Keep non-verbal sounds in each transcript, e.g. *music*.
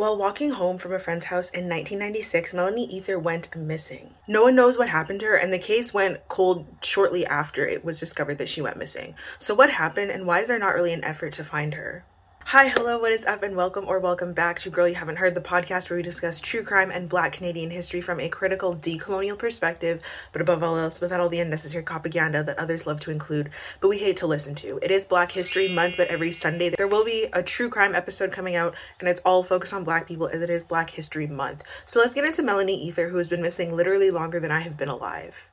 While walking home from a friend's house in 1996, Melanie Ethier went missing. No one knows what happened to her, and the case went cold shortly after it was discovered that she went missing. So, what happened, and why is there not really an effort to find her? Hi, hello, what is up, and welcome or welcome back to Girl You Haven't Heard, the podcast where we discuss true crime and black Canadian history from a critical decolonial perspective, but above all else, without all the unnecessary propaganda that others love to include, but we hate to listen to. It is Black History Month, but every Sunday there will be a true crime episode coming out, and it's all focused on black people as it is Black History Month. So let's get into Melanie Ethier, who has been missing literally longer than I have been alive.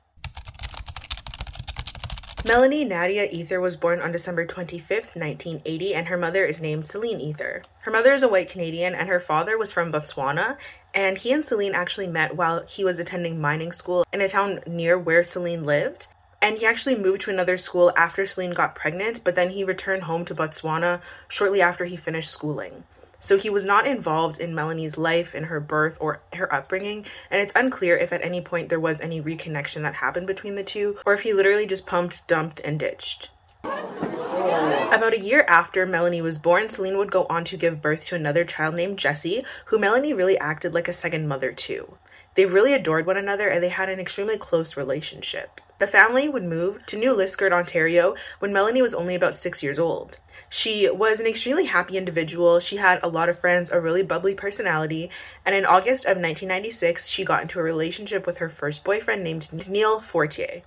Melanie Nadia Ethier was born on December 25th, 1980, and her mother is named Celine Ethier. Her mother is a white Canadian, and her father was from Botswana, and he and Celine actually met while he was attending mining school in a town near where Celine lived. And he actually moved to another school after Celine got pregnant, but then he returned home to Botswana shortly after he finished schooling. So he was not involved in Melanie's life, in her birth, or her upbringing, and it's unclear if at any point there was any reconnection that happened between the two, or if he literally just pumped, dumped, and ditched. About a year after Melanie was born, Celine would go on to give birth to another child named Jessie, who Melanie really acted like a second mother to. They really adored one another and they had an extremely close relationship. The family would move to New Liskeard, Ontario, when Melanie was only about six years old. She was an extremely happy individual. She had a lot of friends, a really bubbly personality, and in August of 1996, she got into a relationship with her first boyfriend named Neil Fortier.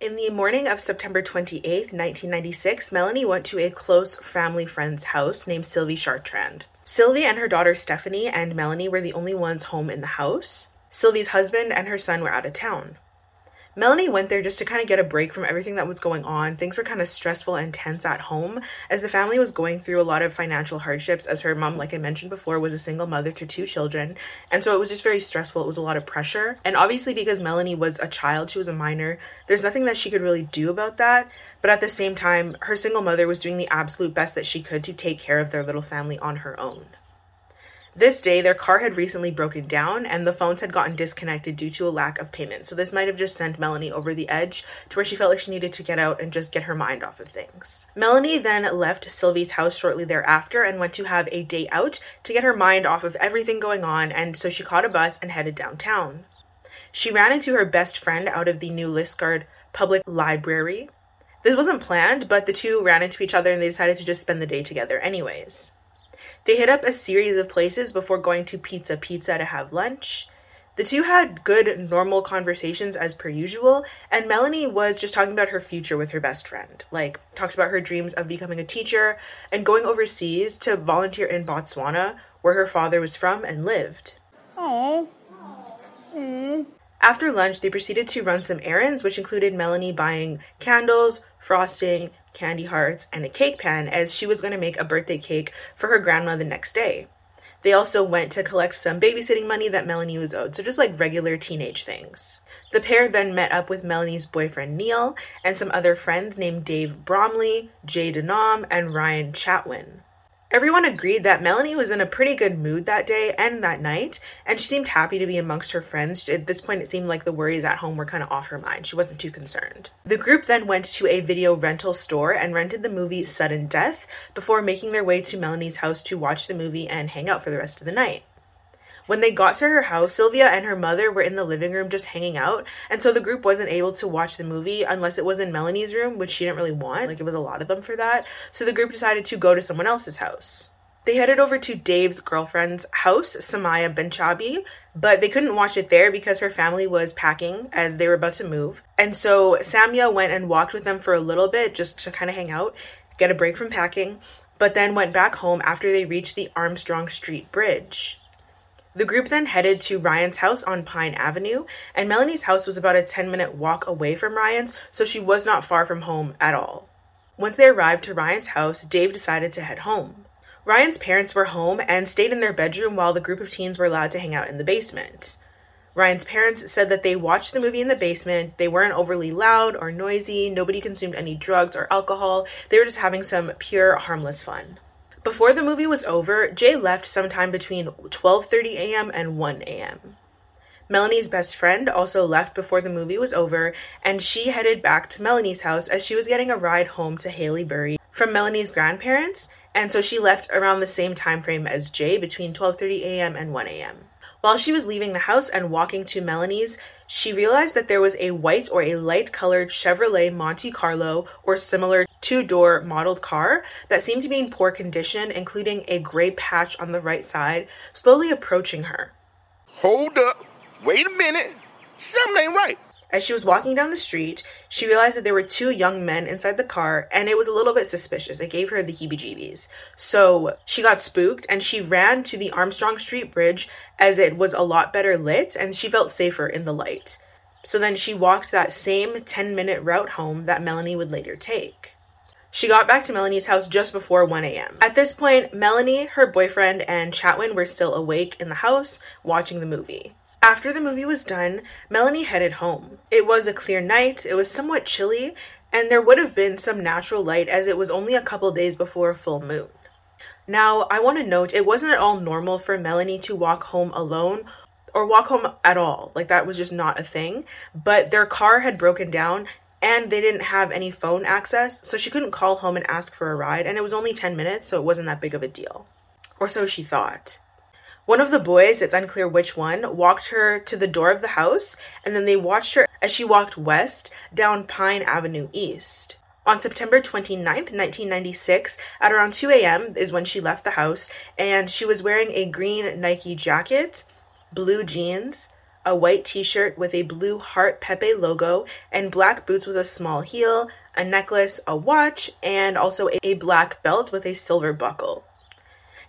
In the morning of September 28, 1996, Melanie went to a close family friend's house named Sylvie Chartrand. Sylvie and her daughter Stephanie and Melanie were the only ones home in the house. Sylvie's husband and her son were out of town. Melanie went there just to kind of get a break from everything that was going on. Things were kind of stressful and tense at home as the family was going through a lot of financial hardships, as her mom, like I mentioned before, was a single mother to two children. And so it was just very stressful. It was a lot of pressure. And obviously, because Melanie was a child, she was a minor, there's nothing that she could really do about that. But at the same time, her single mother was doing the absolute best that she could to take care of their little family on her own. This day, their car had recently broken down and the phones had gotten disconnected due to a lack of payment. So, this might have just sent Melanie over the edge to where she felt like she needed to get out and just get her mind off of things. Melanie then left Sylvie's house shortly thereafter and went to have a day out to get her mind off of everything going on. And so, she caught a bus and headed downtown. She ran into her best friend out of the New Liskeard Public Library. This wasn't planned, but the two ran into each other and they decided to just spend the day together, anyways. They hit up a series of places before going to Pizza Pizza to have lunch. The two had good, normal conversations as per usual, and Melanie was just talking about her future with her best friend. Like, talked about her dreams of becoming a teacher and going overseas to volunteer in Botswana, where her father was from and lived. Oh. After lunch, they proceeded to run some errands, which included Melanie buying candles, frosting, candy hearts, and a cake pan, as she was going to make a birthday cake for her grandma the next day. They also went to collect some babysitting money that Melanie was owed, so just like regular teenage things. The pair then met up with Melanie's boyfriend Neil and some other friends named Dave Bromley, Jay Denam, and Ryan Chatwin. Everyone agreed that Melanie was in a pretty good mood that day and that night, and she seemed happy to be amongst her friends. At this point, it seemed like the worries at home were kind of off her mind. She wasn't too concerned. The group then went to a video rental store and rented the movie Sudden Death before making their way to Melanie's house to watch the movie and hang out for the rest of the night. When they got to her house, Sylvia and her mother were in the living room just hanging out, and so the group wasn't able to watch the movie unless it was in Melanie's room, which she didn't really want. Like, it was a lot of them for that. So the group decided to go to someone else's house. They headed over to Dave's girlfriend's house, Samaya Benchabi, but they couldn't watch it there because her family was packing as they were about to move. And so Samia went and walked with them for a little bit just to kind of hang out, get a break from packing, but then went back home after they reached the Armstrong Street Bridge. The group then headed to Ryan's house on Pine Avenue, and Melanie's house was about a 10 minute walk away from Ryan's, so she was not far from home at all. Once they arrived to Ryan's house, Dave decided to head home. Ryan's parents were home and stayed in their bedroom while the group of teens were allowed to hang out in the basement. Ryan's parents said that they watched the movie in the basement. They weren't overly loud or noisy. Nobody consumed any drugs or alcohol. They were just having some pure harmless fun. Before the movie was over, Jay left sometime between 12:30 a.m. and 1 a.m. Melanie's best friend also left before the movie was over, and she headed back to Melanie's house as she was getting a ride home to Haileybury from Melanie's grandparents, And so she left around the same time frame as Jay between 12:30 a.m. and 1 a.m. While she was leaving the house and walking to Melanie's, she realized that there was a white or a light colored Chevrolet Monte Carlo or similar two door modeled car that seemed to be in poor condition, including a gray patch on the right side, slowly approaching her. Hold up. Wait a minute. Something ain't right. As she was walking down the street, she realized that there were two young men inside the car, and it was a little bit suspicious. It gave her the heebie jeebies. So she got spooked and she ran to the Armstrong Street Bridge as it was a lot better lit and she felt safer in the light. So then she walked that same 10 minute route home that Melanie would later take. She got back to Melanie's house just before 1 a.m. At this point, Melanie, her boyfriend, and Chatwin were still awake in the house watching the movie. After the movie was done, Melanie headed home. It was a clear night, it was somewhat chilly, and there would have been some natural light as it was only a couple days before a full moon. Now, I want to note it wasn't at all normal for Melanie to walk home alone or walk home at all. Like, that was just not a thing. But their car had broken down and they didn't have any phone access, so she couldn't call home and ask for a ride. And it was only 10 minutes, so it wasn't that big of a deal. Or so she thought. One of the boys, it's unclear which one, walked her to the door of the house, and then they watched her as she walked west down Pine Avenue East. On September 29th, 1996, at around 2 a.m., is when she left the house, and she was wearing a green Nike jacket, blue jeans, a white t shirt with a blue heart Pepe logo, and black boots with a small heel, a necklace, a watch, and also a black belt with a silver buckle.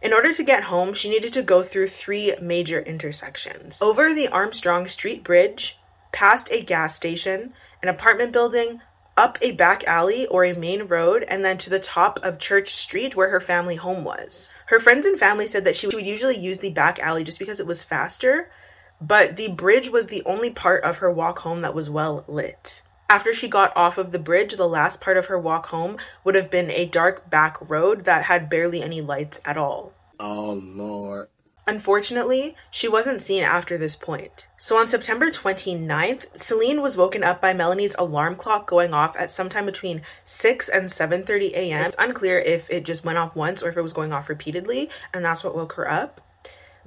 In order to get home, she needed to go through three major intersections over the Armstrong Street Bridge, past a gas station, an apartment building, up a back alley or a main road, and then to the top of Church Street where her family home was. Her friends and family said that she would usually use the back alley just because it was faster, but the bridge was the only part of her walk home that was well lit. After she got off of the bridge, the last part of her walk home would have been a dark back road that had barely any lights at all. Oh, Lord. Unfortunately, she wasn't seen after this point. So on September 29th, Celine was woken up by Melanie's alarm clock going off at sometime between 6 and 7:30 a.m. It's unclear if it just went off once or if it was going off repeatedly, and that's what woke her up.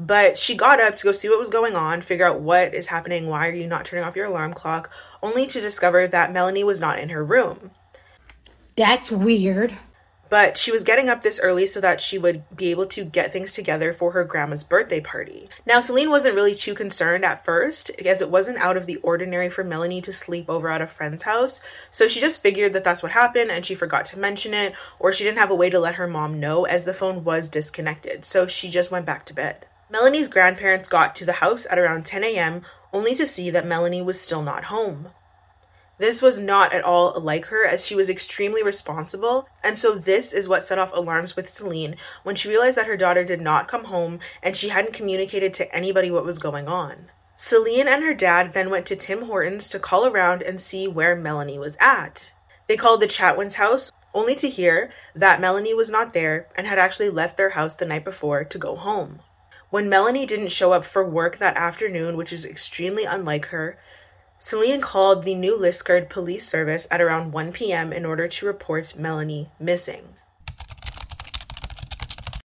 But she got up to go see what was going on, figure out what is happening, why are you not turning off your alarm clock, only to discover that Melanie was not in her room. That's weird. But she was getting up this early so that she would be able to get things together for her grandma's birthday party. Now, Celine wasn't really too concerned at first, as it wasn't out of the ordinary for Melanie to sleep over at a friend's house. So she just figured that that's what happened and she forgot to mention it, or she didn't have a way to let her mom know as the phone was disconnected. So she just went back to bed. Melanie's grandparents got to the house at around 10 a.m., only to see that Melanie was still not home. This was not at all like her, as she was extremely responsible, and so this is what set off alarms with Celine when she realized that her daughter did not come home and she hadn't communicated to anybody what was going on. Celine and her dad then went to Tim Hortons to call around and see where Melanie was at. They called the Chatwins' house, only to hear that Melanie was not there and had actually left their house the night before to go home. When Melanie didn't show up for work that afternoon, which is extremely unlike her, Celine called the New Liskeard police service at around 1 p.m. in order to report Melanie missing.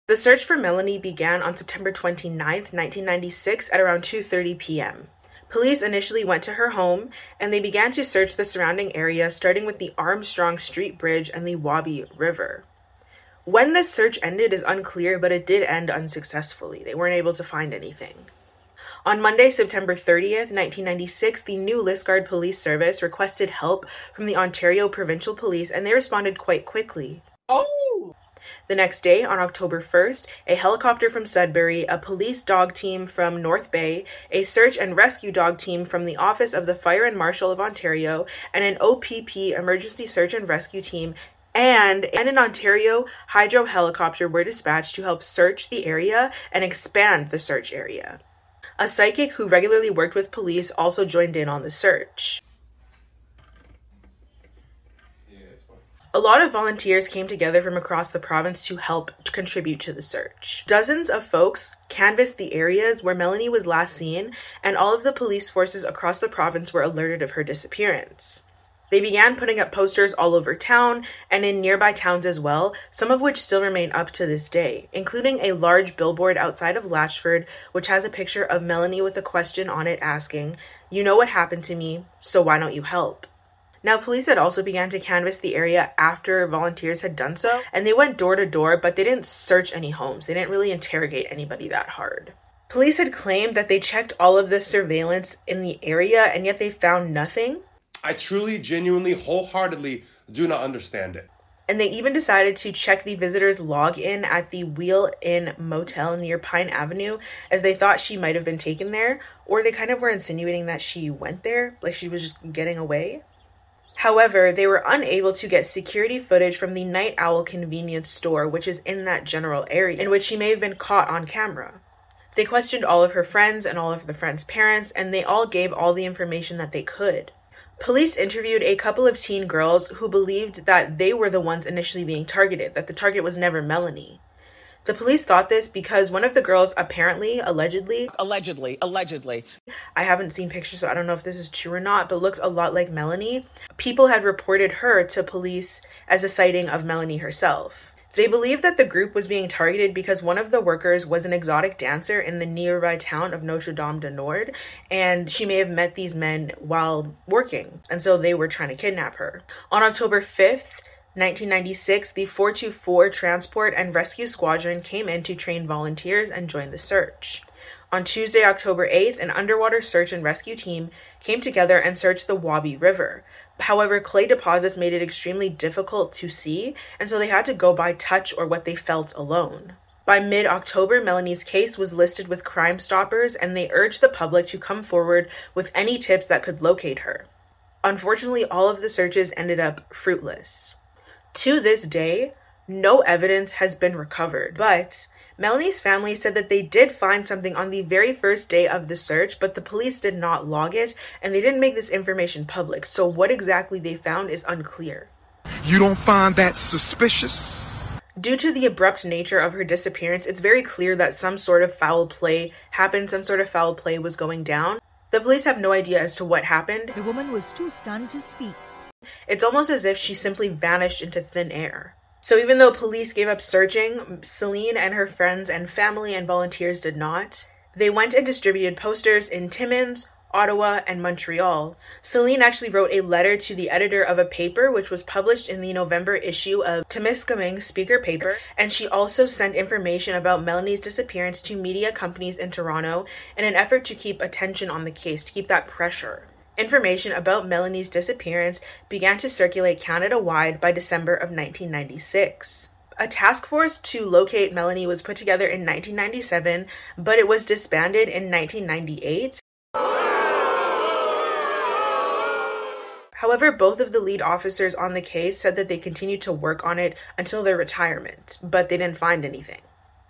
The search for Melanie began on September 29, 1996 at around 2:30 p.m. Police initially went to her home and they began to search the surrounding area starting with the Armstrong Street Bridge and the Wabi River. When the search ended is unclear, but it did end unsuccessfully. They weren't able to find anything. On Monday, September 30th, 1996, the new Liskeard Police Service requested help from the Ontario Provincial Police and they responded quite quickly. Oh! The next day, on October 1st, a helicopter from Sudbury, a police dog team from North Bay, a search and rescue dog team from the Office of the Fire and Marshal of Ontario, and an OPP emergency search and rescue team and, and an Ontario hydro helicopter were dispatched to help search the area and expand the search area. A psychic who regularly worked with police also joined in on the search. A lot of volunteers came together from across the province to help contribute to the search. Dozens of folks canvassed the areas where Melanie was last seen, and all of the police forces across the province were alerted of her disappearance. They began putting up posters all over town and in nearby towns as well, some of which still remain up to this day, including a large billboard outside of Latchford, which has a picture of Melanie with a question on it asking, You know what happened to me, so why don't you help? Now, police had also began to canvass the area after volunteers had done so, and they went door to door, but they didn't search any homes. They didn't really interrogate anybody that hard. Police had claimed that they checked all of this surveillance in the area, and yet they found nothing. I truly, genuinely, wholeheartedly do not understand it. And they even decided to check the visitor's login at the Wheel Inn Motel near Pine Avenue, as they thought she might have been taken there, or they kind of were insinuating that she went there, like she was just getting away. However, they were unable to get security footage from the Night Owl convenience store, which is in that general area, in which she may have been caught on camera. They questioned all of her friends and all of the friends' parents, and they all gave all the information that they could. Police interviewed a couple of teen girls who believed that they were the ones initially being targeted, that the target was never Melanie. The police thought this because one of the girls apparently, allegedly, allegedly, allegedly, I haven't seen pictures, so I don't know if this is true or not, but looked a lot like Melanie. People had reported her to police as a sighting of Melanie herself. They believe that the group was being targeted because one of the workers was an exotic dancer in the nearby town of Notre Dame du Nord, and she may have met these men while working, and so they were trying to kidnap her. On October 5th, 1996, the 424 Transport and Rescue Squadron came in to train volunteers and join the search. On Tuesday, October 8th, an underwater search and rescue team came together and searched the Wabi River. However, clay deposits made it extremely difficult to see, and so they had to go by touch or what they felt alone. By mid October, Melanie's case was listed with Crime Stoppers, and they urged the public to come forward with any tips that could locate her. Unfortunately, all of the searches ended up fruitless. To this day, no evidence has been recovered, but Melanie's family said that they did find something on the very first day of the search, but the police did not log it and they didn't make this information public. So, what exactly they found is unclear. You don't find that suspicious? Due to the abrupt nature of her disappearance, it's very clear that some sort of foul play happened, some sort of foul play was going down. The police have no idea as to what happened. The woman was too stunned to speak. It's almost as if she simply vanished into thin air. So even though police gave up searching, Celine and her friends and family and volunteers did not. They went and distributed posters in Timmins, Ottawa, and Montreal. Celine actually wrote a letter to the editor of a paper which was published in the November issue of Temiskaming Speaker paper, and she also sent information about Melanie's disappearance to media companies in Toronto in an effort to keep attention on the case, to keep that pressure. Information about Melanie's disappearance began to circulate Canada wide by December of 1996. A task force to locate Melanie was put together in 1997, but it was disbanded in 1998. However, both of the lead officers on the case said that they continued to work on it until their retirement, but they didn't find anything.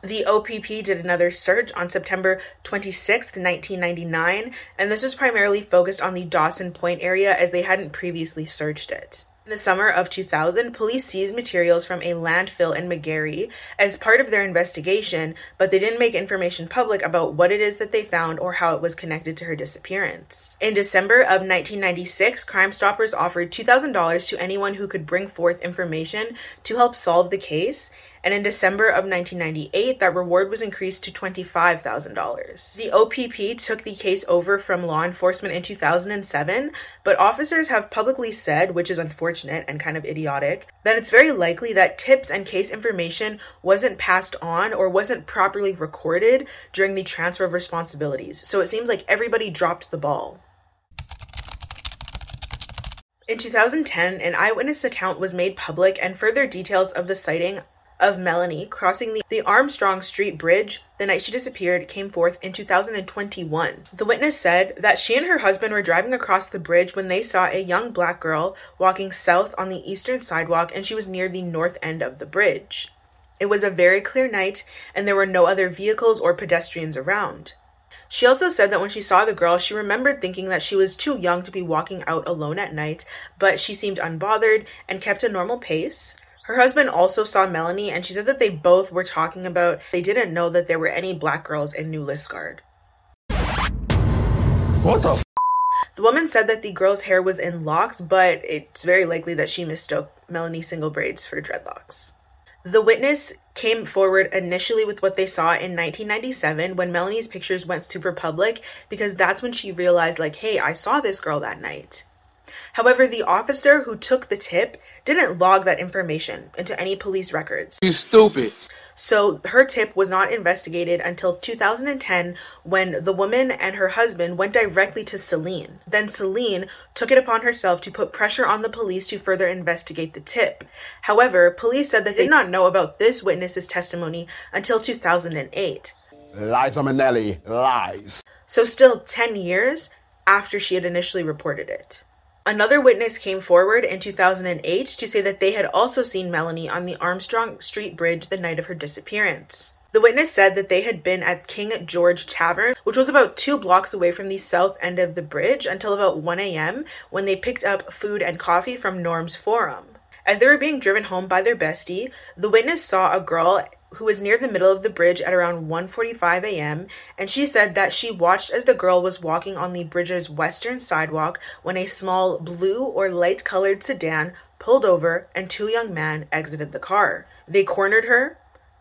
The OPP did another search on September 26, 1999, and this was primarily focused on the Dawson Point area as they hadn't previously searched it. In the summer of 2000, police seized materials from a landfill in McGarry as part of their investigation, but they didn't make information public about what it is that they found or how it was connected to her disappearance. In December of 1996, Crime Stoppers offered $2,000 to anyone who could bring forth information to help solve the case, and in December of 1998, that reward was increased to $25,000. The OPP took the case over from law enforcement in 2007, but officers have publicly said, which is unfortunate and kind of idiotic, then it's very likely that tips and case information wasn't passed on or wasn't properly recorded during the transfer of responsibilities. So it seems like everybody dropped the ball. In 2010, an eyewitness account was made public, and further details of the sighting of Melanie crossing the, the Armstrong Street Bridge the night she disappeared came forth in 2021. The witness said that she and her husband were driving across the bridge when they saw a young black girl walking south on the eastern sidewalk and she was near the north end of the bridge. It was a very clear night and there were no other vehicles or pedestrians around. She also said that when she saw the girl, she remembered thinking that she was too young to be walking out alone at night, but she seemed unbothered and kept a normal pace. Her husband also saw Melanie, and she said that they both were talking about they didn't know that there were any black girls in New Liskeard. What the f- The woman said that the girl's hair was in locks, but it's very likely that she mistook Melanie single braids for dreadlocks. The witness came forward initially with what they saw in 1997 when Melanie's pictures went super public because that's when she realized, like, hey, I saw this girl that night. However, the officer who took the tip didn't log that information into any police records. You stupid. So her tip was not investigated until 2010 when the woman and her husband went directly to Celine. Then Celine took it upon herself to put pressure on the police to further investigate the tip. However, police said that they did not know about this witness's testimony until 2008. Liza Minnelli, lies. So still 10 years after she had initially reported it. Another witness came forward in 2008 to say that they had also seen Melanie on the Armstrong Street Bridge the night of her disappearance. The witness said that they had been at King George Tavern, which was about two blocks away from the south end of the bridge, until about 1 a.m. when they picked up food and coffee from Norm's Forum. As they were being driven home by their bestie, the witness saw a girl who was near the middle of the bridge at around 1:45 a.m. and she said that she watched as the girl was walking on the bridge's western sidewalk when a small blue or light-colored sedan pulled over and two young men exited the car. They cornered her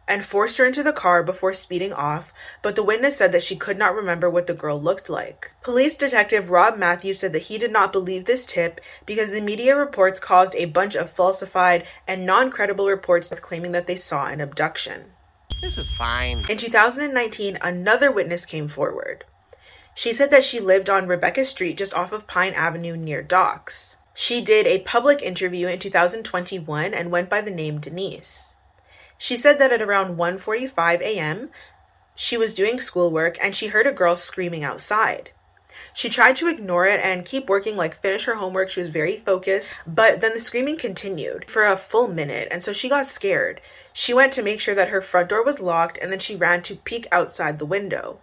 and forced her into the car before speeding off, but the witness said that she could not remember what the girl looked like. Police detective Rob Matthews said that he did not believe this tip because the media reports caused a bunch of falsified and non credible reports claiming that they saw an abduction. This is fine. In 2019, another witness came forward. She said that she lived on Rebecca Street just off of Pine Avenue near docks. She did a public interview in 2021 and went by the name Denise. She said that at around 1:45 a.m., she was doing schoolwork and she heard a girl screaming outside. She tried to ignore it and keep working, like finish her homework. She was very focused, but then the screaming continued for a full minute, and so she got scared. She went to make sure that her front door was locked and then she ran to peek outside the window.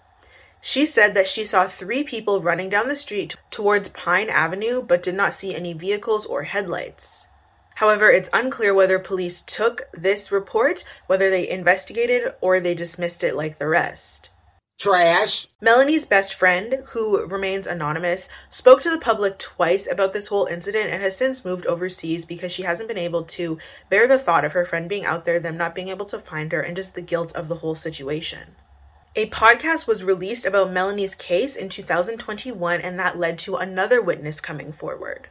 She said that she saw three people running down the street towards Pine Avenue but did not see any vehicles or headlights. However, it's unclear whether police took this report, whether they investigated, or they dismissed it like the rest. Trash. Melanie's best friend, who remains anonymous, spoke to the public twice about this whole incident and has since moved overseas because she hasn't been able to bear the thought of her friend being out there, them not being able to find her, and just the guilt of the whole situation. A podcast was released about Melanie's case in 2021, and that led to another witness coming forward.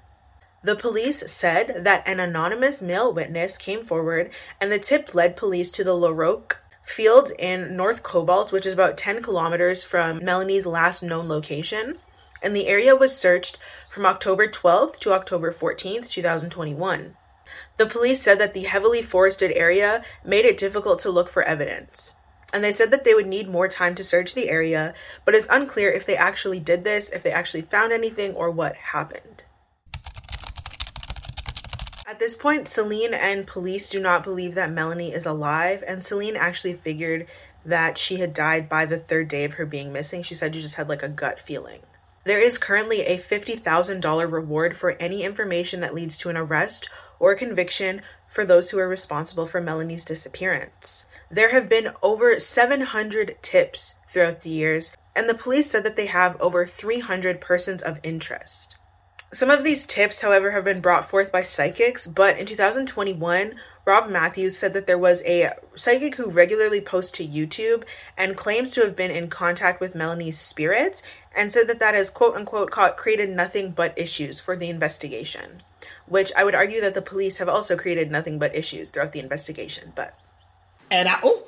The police said that an anonymous male witness came forward and the tip led police to the LaRoque field in North Cobalt, which is about 10 kilometers from Melanie's last known location. And the area was searched from October 12th to October 14th, 2021. The police said that the heavily forested area made it difficult to look for evidence. And they said that they would need more time to search the area, but it's unclear if they actually did this, if they actually found anything, or what happened. At this point, Celine and police do not believe that Melanie is alive, and Celine actually figured that she had died by the third day of her being missing. She said she just had like a gut feeling. There is currently a $50,000 reward for any information that leads to an arrest or conviction for those who are responsible for Melanie's disappearance. There have been over 700 tips throughout the years, and the police said that they have over 300 persons of interest. Some of these tips, however, have been brought forth by psychics, but in 2021, Rob Matthews said that there was a psychic who regularly posts to YouTube and claims to have been in contact with Melanie's spirit and said that that has quote unquote created nothing but issues for the investigation. Which I would argue that the police have also created nothing but issues throughout the investigation, but. And I. Oh!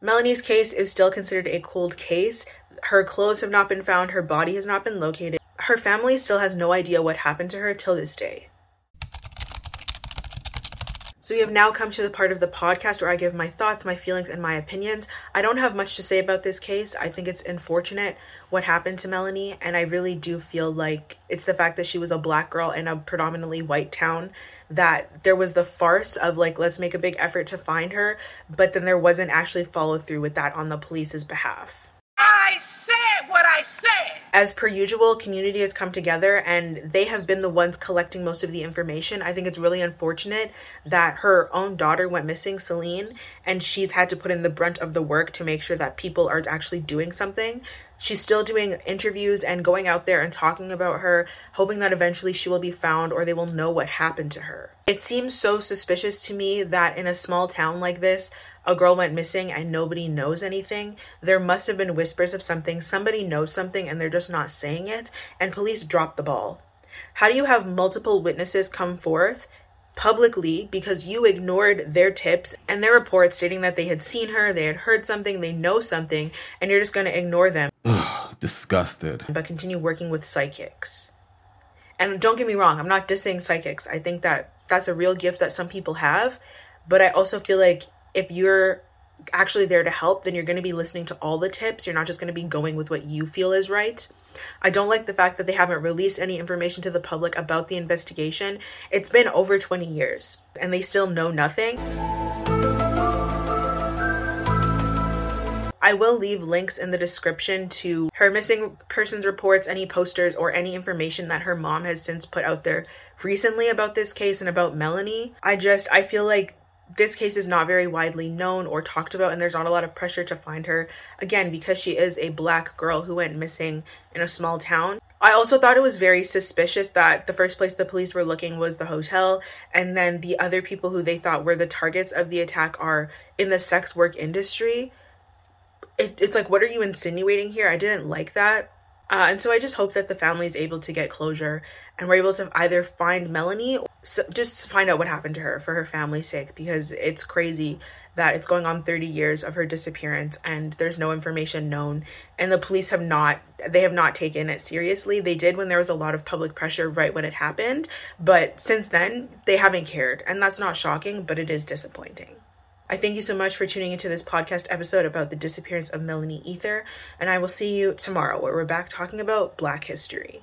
Melanie's case is still considered a cold case. Her clothes have not been found, her body has not been located her family still has no idea what happened to her till this day. So, we have now come to the part of the podcast where I give my thoughts, my feelings, and my opinions. I don't have much to say about this case. I think it's unfortunate what happened to Melanie, and I really do feel like it's the fact that she was a black girl in a predominantly white town that there was the farce of like, let's make a big effort to find her, but then there wasn't actually follow through with that on the police's behalf. I said what I said. As per usual, community has come together and they have been the ones collecting most of the information. I think it's really unfortunate that her own daughter went missing, Celine, and she's had to put in the brunt of the work to make sure that people are actually doing something she's still doing interviews and going out there and talking about her, hoping that eventually she will be found or they will know what happened to her. It seems so suspicious to me that in a small town like this, a girl went missing and nobody knows anything. There must have been whispers of something. Somebody knows something and they're just not saying it, and police dropped the ball. How do you have multiple witnesses come forth publicly because you ignored their tips and their reports stating that they had seen her, they had heard something, they know something, and you're just going to ignore them *sighs* Disgusted. but continue working with psychics. And don't get me wrong, I'm not dissing psychics. I think that that's a real gift that some people have, but I also feel like if you're actually there to help, then you're going to be listening to all the tips. You're not just going to be going with what you feel is right. I don't like the fact that they haven't released any information to the public about the investigation. It's been over 20 years and they still know nothing. I will leave links in the description to her missing persons reports, any posters, or any information that her mom has since put out there recently about this case and about Melanie. I just, I feel like this case is not very widely known or talked about, and there's not a lot of pressure to find her. Again, because she is a black girl who went missing in a small town. I also thought it was very suspicious that the first place the police were looking was the hotel, and then the other people who they thought were the targets of the attack are in the sex work industry. It, it's like, what are you insinuating here? I didn't like that. Uh, and so I just hope that the family is able to get closure and we're able to either find Melanie, just find out what happened to her for her family's sake, because it's crazy that it's going on 30 years of her disappearance and there's no information known. And the police have not they have not taken it seriously. They did when there was a lot of public pressure right when it happened but since then they haven't cared. And that's not shocking but it is disappointing I thank you so much for tuning into this podcast episode about the disappearance of Melanie Ethier, and I will see you tomorrow where we're back talking about Black history.